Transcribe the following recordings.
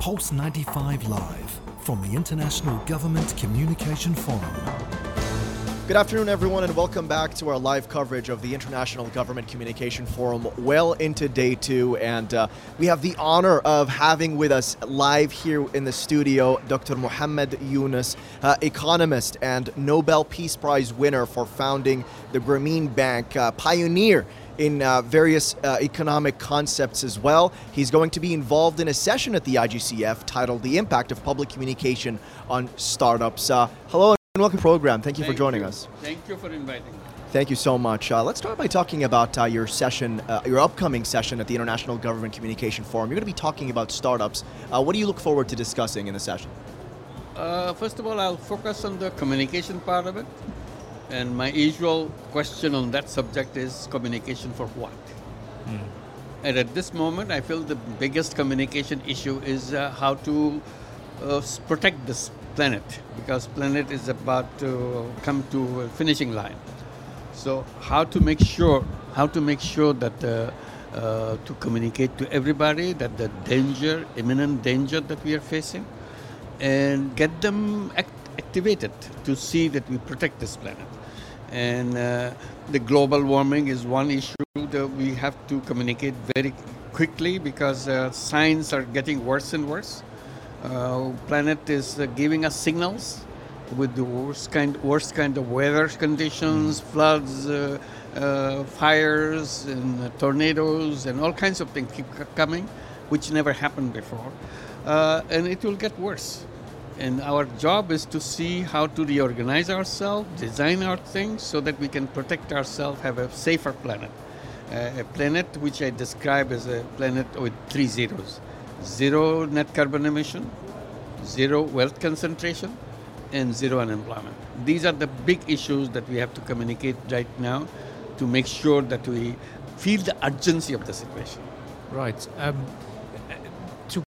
Pulse 95 Live from the International Government Communication Forum. Good afternoon, everyone, and welcome back to our live coverage of the International Government Communication Forum, well into day two. And uh, we have the honor of having with us live here in the studio Dr. Muhammad Yunus, uh, economist and Nobel Peace Prize winner for founding the Grameen Bank, uh, pioneer in uh, various uh, economic concepts as well. He's going to be involved in a session at the IGCF titled The Impact of Public Communication on Startups. Uh, hello and welcome to the program. Thank you Thank for joining you. us. Thank you for inviting me. Thank you so much. Uh, let's start by talking about uh, your session, uh, your upcoming session at the International Government Communication Forum. You're going to be talking about startups. Uh, what do you look forward to discussing in the session? Uh, first of all, I'll focus on the communication part of it. And my usual question on that subject is communication for what? And at this moment, I feel the biggest communication issue is uh, how to uh, protect this planet because planet is about to come to a finishing line. So how to make sure how to make sure that uh, uh, to communicate to everybody that the danger, imminent danger that we are facing, and get them act- activated to see that we protect this planet. And uh, the global warming is one issue that we have to communicate very quickly because uh, signs are getting worse and worse. Uh, planet is uh, giving us signals with the worst kind, worst kind of weather conditions, floods, uh, uh, fires, and uh, tornadoes, and all kinds of things keep coming, which never happened before, uh, and it will get worse. And our job is to see how to reorganize ourselves, design our things so that we can protect ourselves, have a safer planet. Uh, a planet which I describe as a planet with three zeros zero net carbon emission, zero wealth concentration, and zero unemployment. These are the big issues that we have to communicate right now to make sure that we feel the urgency of the situation. Right. Um,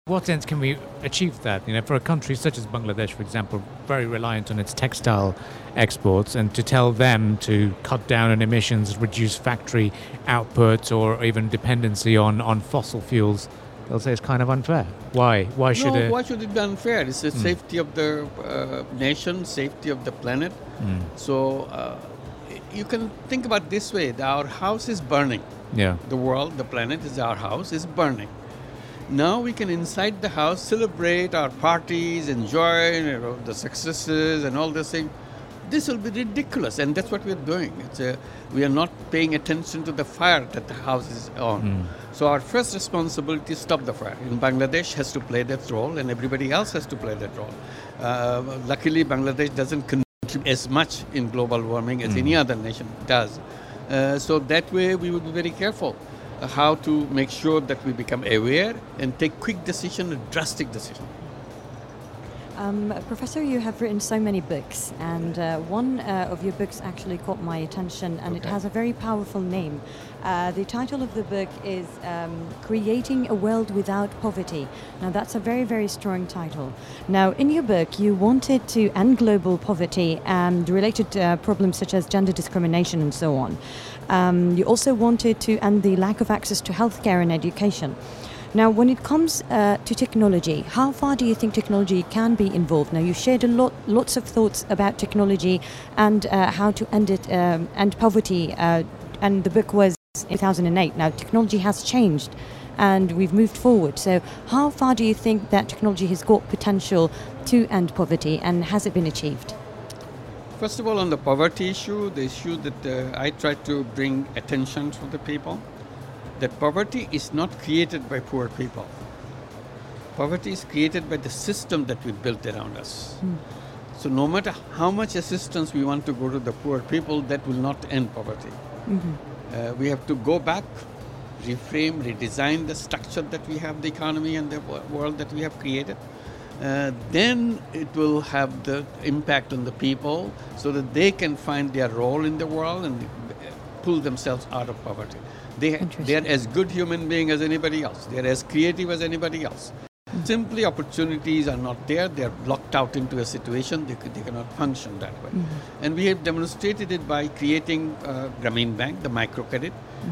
what end can we achieve that? You know, for a country such as Bangladesh, for example, very reliant on its textile exports, and to tell them to cut down on emissions, reduce factory output, or even dependency on, on fossil fuels, they'll say it's kind of unfair. Why? Why should no, it? why should it be unfair? It's the safety of the uh, nation, safety of the planet. Mm, So uh, you can think about this way: our house is burning. yeah. The world, the planet is our house, is burning. Now we can inside the house celebrate our parties, enjoy you know, the successes and all this thing. This will be ridiculous, and that's what we're doing. A, we are not paying attention to the fire that the house is on. So our first responsibility is stop the fire. In Bangladesh has to play that role, and everybody else has to play that role. Uh, luckily, Bangladesh doesn't contribute as much in global warming as any other nation does. Uh, so that way, we would be very careful how to make sure that we become aware and take quick decision, drastic decision. Um, Professor, you have written so many books, and uh, one uh, of your books actually caught my attention, and it has a very powerful name. Uh, the title of the book is um, Creating a World Without Poverty. Now, that's a very, very strong title. Now, in your book, you wanted to end global poverty and related uh, problems such as gender discrimination and so on. Um, you also wanted to end the lack of access to healthcare and education. Now, when it comes uh, to technology, how far do you think technology can be involved? Now, you shared a lot, lots of thoughts about technology and uh, how to end it, um, end poverty, uh, and the book was 2008. Now, technology has changed, and we've moved forward. So, how far do you think that technology has got potential to end poverty, and has it been achieved? First of all, on the poverty issue, the issue that uh, I try to bring attention to the people, that poverty is not created by poor people. Poverty is created by the system that we built around us. So no matter how much assistance we want to go to the poor people, that will not end poverty. Uh, we have to go back, reframe, redesign the structure that we have, the economy and the world that we have created. Uh, then it will have the impact on the people so that they can find their role in the world and uh, pull themselves out of poverty. They, they are as good human being as anybody else. They are as creative as anybody else. Simply opportunities are not there. They are blocked out into a situation. They, they cannot function that way. And we have demonstrated it by creating uh, Grameen Bank, the microcredit.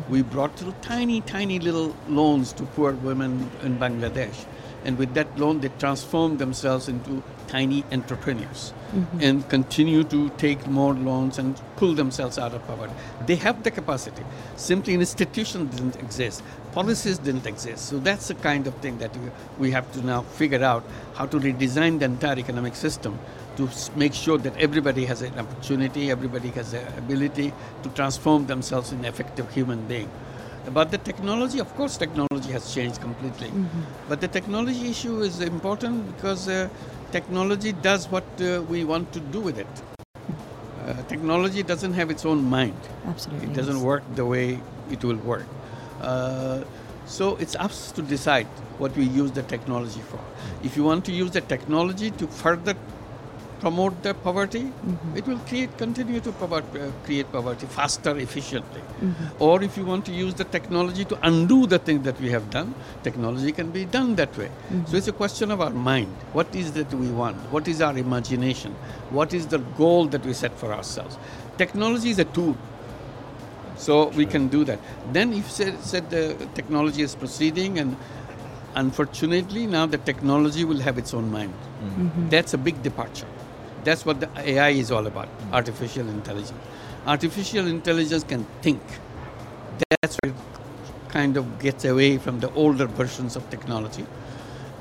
We brought little tiny, tiny little loans to poor women in Bangladesh. And with that loan, they transform themselves into tiny entrepreneurs mm-hmm. and continue to take more loans and pull themselves out of poverty. They have the capacity. Simply, institutions didn't exist, policies didn't exist. So that's the kind of thing that we, we have to now figure out how to redesign the entire economic system to make sure that everybody has an opportunity, everybody has the ability to transform themselves in effective human being. About the technology, of course, technology has changed completely. But the technology issue is important because uh, technology does what uh, we want to do with it. Uh, technology doesn't have its own mind. Absolutely. It doesn't yes. work the way it will work. Uh, so it's us to decide what we use the technology for. If you want to use the technology to further promote the poverty, mm-hmm. it will create continue to pover- uh, create poverty faster, efficiently. Mm-hmm. Or if you want to use the technology to undo the thing that we have done, technology can be done that way. Mm-hmm. So it's a question of our mind. What is that we want? What is our imagination? What is the goal that we set for ourselves? Technology is a tool. So we can do that. Then if said, said the technology is proceeding and unfortunately now the technology will have its own mind. That's a big departure. That's what the AI is all about, artificial intelligence. Artificial intelligence can think. That's where it kind of gets away from the older versions of technology.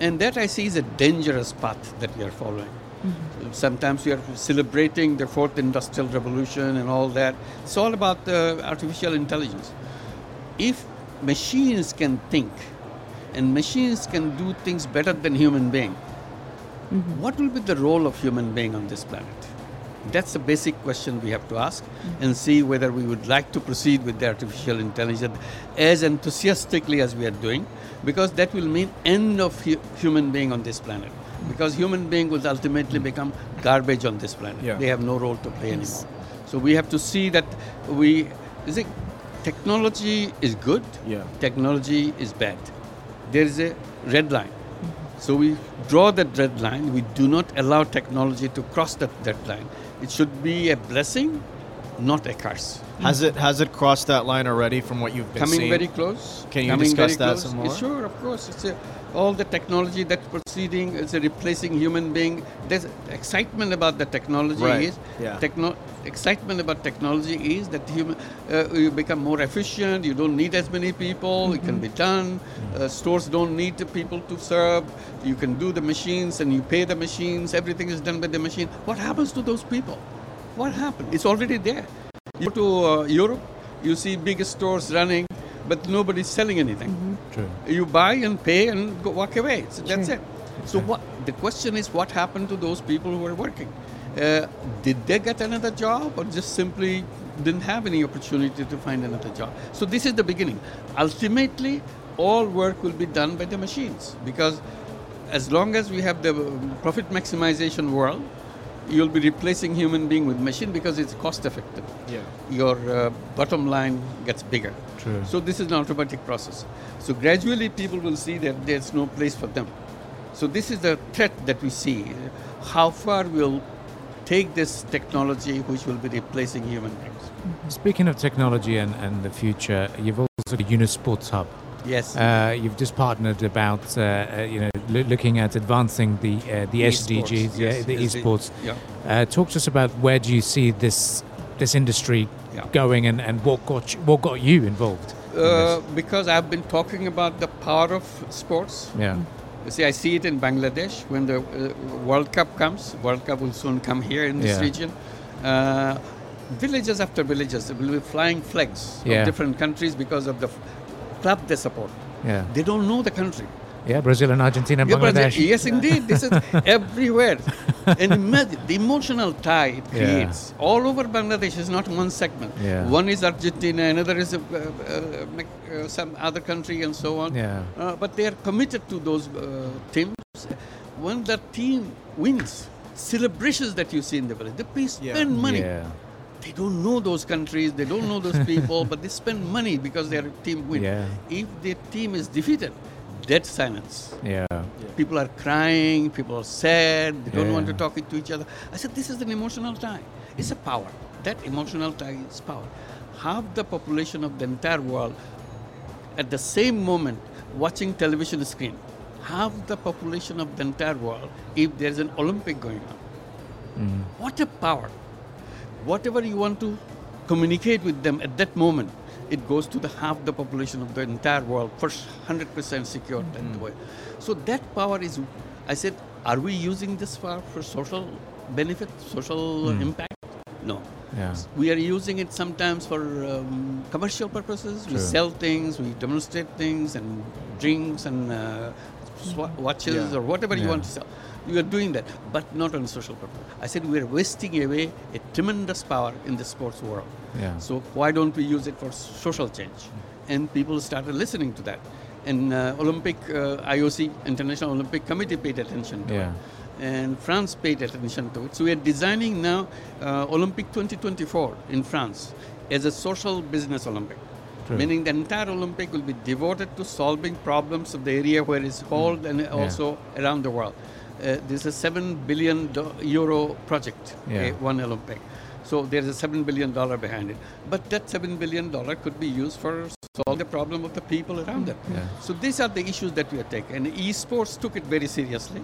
And that I see is a dangerous path that we are following. Mm-hmm. Sometimes we are celebrating the fourth industrial revolution and all that. It's all about the artificial intelligence. If machines can think and machines can do things better than human being, what will be the role of human being on this planet? That's the basic question we have to ask mm-hmm. and see whether we would like to proceed with the artificial intelligence as enthusiastically as we are doing, because that will mean end of hu- human being on this planet. Because human being will ultimately mm-hmm. become garbage on this planet. Yeah. They have no role to play anymore. So we have to see that we, is it, technology is good, Yeah. technology is bad. There is a red line. So we draw that red line. We do not allow technology to cross that red line. It should be a blessing, not a curse. Has it has it crossed that line already from what you've been Coming seeing? very close. Can you discuss that close. some more? Sure, of course. It's a, all the technology that's proceeding is replacing human being. There's excitement about the technology Right, is yeah. techno- excitement about technology is that human uh, you become more efficient. You don't need as many people. It can be done. Uh, stores don't need the people to serve. You can do the machines and you pay the machines. Everything is done by the machine. What happens to those people? What happened? It's already there. You go to uh, Europe, you see big stores running, but nobody's selling anything. True. You buy and pay and go walk away. So that's Sure. it. So what? The question is, what happened to those people who were working? Uh, did they get another job, or just simply didn't have any opportunity to find another job? So this is the beginning. Ultimately, all work will be done by the machines because as long as we have the profit maximization world, you'll be replacing human being with machine because it's cost effective. Yeah. Your uh, bottom line gets bigger. True. So this is an automatic process. So gradually people will see that there's no place for them. So this is the threat that we see. How far we'll take this technology which will be replacing human beings. Speaking of technology and, and the future, you've also got a Yunus Sports Hub. Yes. Uh, you've just partnered about, uh, uh, you know, loo- looking at advancing the uh, the Esports, SDGs, yeah, yes, the esports. yeah. Uh, talk to us about where do you see this this industry Yeah. going, and, and what got you, what got you involved? in Uh, because I've been talking about the power of sports. yeah, You see, I see it in Bangladesh when the uh, World Cup comes. World Cup will soon come here in this Yeah. region. Uh, villages after villages there will be flying flags Yeah. of different countries because of the club they support. yeah, They don't know the country. yeah. Brazil and Argentina, and Yeah, Bangladesh. the- yes, indeed. This is everywhere. And imagine the emotional tie it Yeah. creates all over Bangladesh is not one segment. Yeah. One is Argentina, another is uh, uh, uh, some other country, and so on. Yeah. Uh, but they are committed to those uh, teams. When the team wins, celebrations that you see in the village, they pay, Yeah. spend money. Yeah, They don't know those countries, they don't know those people, but they spend money because their team wins. Yeah. If their team is defeated, dead silence. yeah, People are crying, people are sad, they don't want to Yeah. talk to each other. I said, this is an emotional tie. It's a power. That emotional tie is power. Half the population of the entire world at the same moment watching television screen half the population of the entire world if there's an Olympic going on. Mm. What a power! Whatever you want to communicate with them at that moment, it goes to the half the population of the entire world, first 100% secure that way. So that power is, I said, are we using this power for social benefit, social uh, impact? No. Yeah. We are using it sometimes for um, commercial purposes. We sell things, we demonstrate things, and drinks and uh, watches Yeah. or whatever you want to sell. You are doing that, but not on social purpose. I said we are wasting away a tremendous power in the sports world. Yeah. So why don't we use it for social change? And people started listening to that. And uh, Olympic uh, IOC International Olympic Committee paid attention to Yeah. it and France paid attention to it. So we are designing now uh, Olympic 2024 in France as a social business Olympic. True. Meaning the entire Olympic will be devoted to solving problems of the area where it's held and also around the world. Uh, this is a seven billion euro project, Yeah. okay, one Olympic. So there's a seven billion dollar behind it. But that seven billion dollar could be used for solve the problem of the people around it. Yeah. So these are the issues that we are taking. And esports took it very seriously.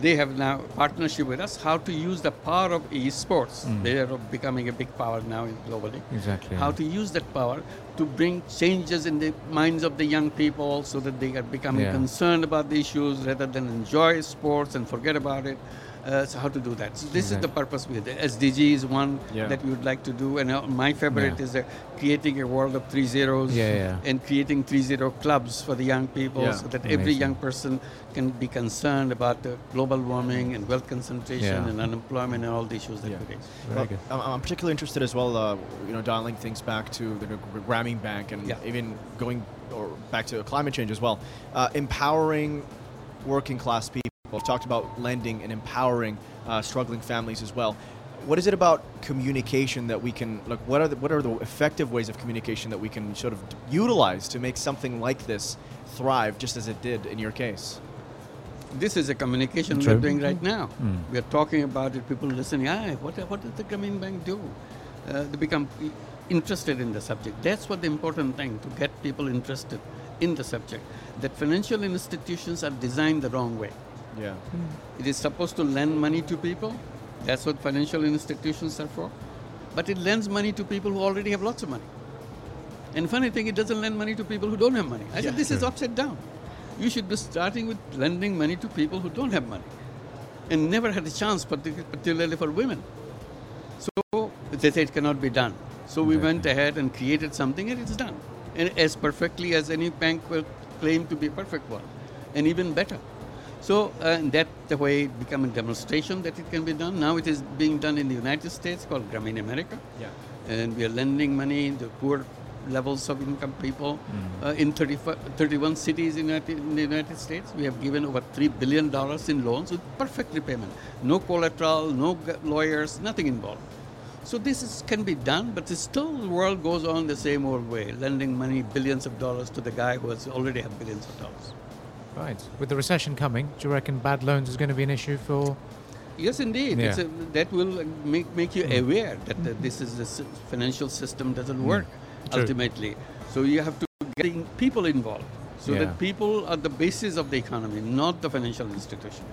They have now partnership with us how to use the power of esports. Mm. They are becoming a big power now globally. Exactly. How to use that power to bring changes in the minds of the young people so that they are becoming Yeah. concerned about the issues rather than enjoy sports and forget about it. Uh, so how to do that? So this is the purpose with it. SDG is one Yeah. that we would like to do, and uh, my favorite Yeah. is uh, creating a world of three zeros Yeah, yeah. and creating three zero clubs for the young people Yeah. so that every young person can be concerned about uh, global warming and wealth concentration Yeah. and unemployment and all the issues that Yeah. we face. Well. I'm, I'm particularly interested as well, uh, you know, dialing things back to the Gr- Grameen Bank and Yeah. even going or back to climate change as well. Uh, empowering working class people. We've talked about lending and empowering uh, struggling families as well. What is it about communication that we can like? What are the, what are the effective ways of communication that we can sort of utilize to make something like this thrive, just as it did in your case? This is a communication True. we're doing right now. Mm. We are talking about it, people listening, ah, what, what does the Grameen Bank do? Uh, they become interested in the subject. That's what the important thing, to get people interested in the subject. That financial institutions are designed the wrong way. Yeah. Hmm. It is supposed to lend money to people. That's what financial institutions are for. But it lends money to people who already have lots of money. And funny thing, it doesn't lend money to people who don't have money. I Yeah. said, this is upside down. You should be starting with lending money to people who don't have money and never had a chance, particularly for women. So they say it cannot be done. So we went ahead and created something and it's done. And as perfectly as any bank will claim to be a perfect one, and even better. So uh, that the way it became a demonstration that it can be done. Now it is being done in the United States called Grameen America. Yeah. And we are lending money to poor levels of income people uh, in 30, 31 cities in, United, in the United States. We have given over $3 billion in loans with perfect repayment. No collateral, no lawyers, nothing involved. So this is, can be done, but still the world goes on the same old way, lending money, billions of dollars to the guy who has already have billions of dollars. Right. With the recession coming, do you reckon bad loans is going to be an issue for? Yes, indeed. Yeah. It's a, that will uh, make, make you aware that this is the financial system doesn't work True. ultimately. So you have to get people involved so Yeah. that people are the basis of the economy, not the financial institution.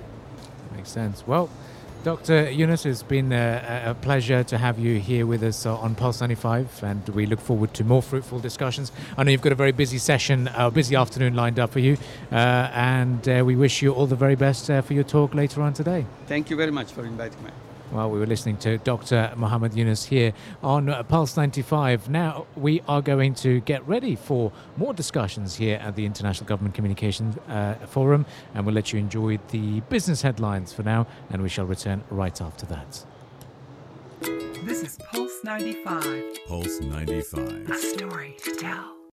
Makes sense. Well, Dr. Yunus, it's been a, a pleasure to have you here with us uh, on Pulse 95, and we look forward to more fruitful discussions. I know you've got a very busy session, a busy afternoon lined up for you, uh, and uh, we wish you all the very best uh, for your talk later on today. Thank you very much for inviting me. Well, we were listening to Dr. Mohammed Yunus here on uh, Pulse 95. Now we are going to get ready for more discussions here at the International Government Communications uh, Forum, and we'll let you enjoy the business headlines for now, and we shall return right after that. This is Pulse 95, Pulse 95. a story to tell.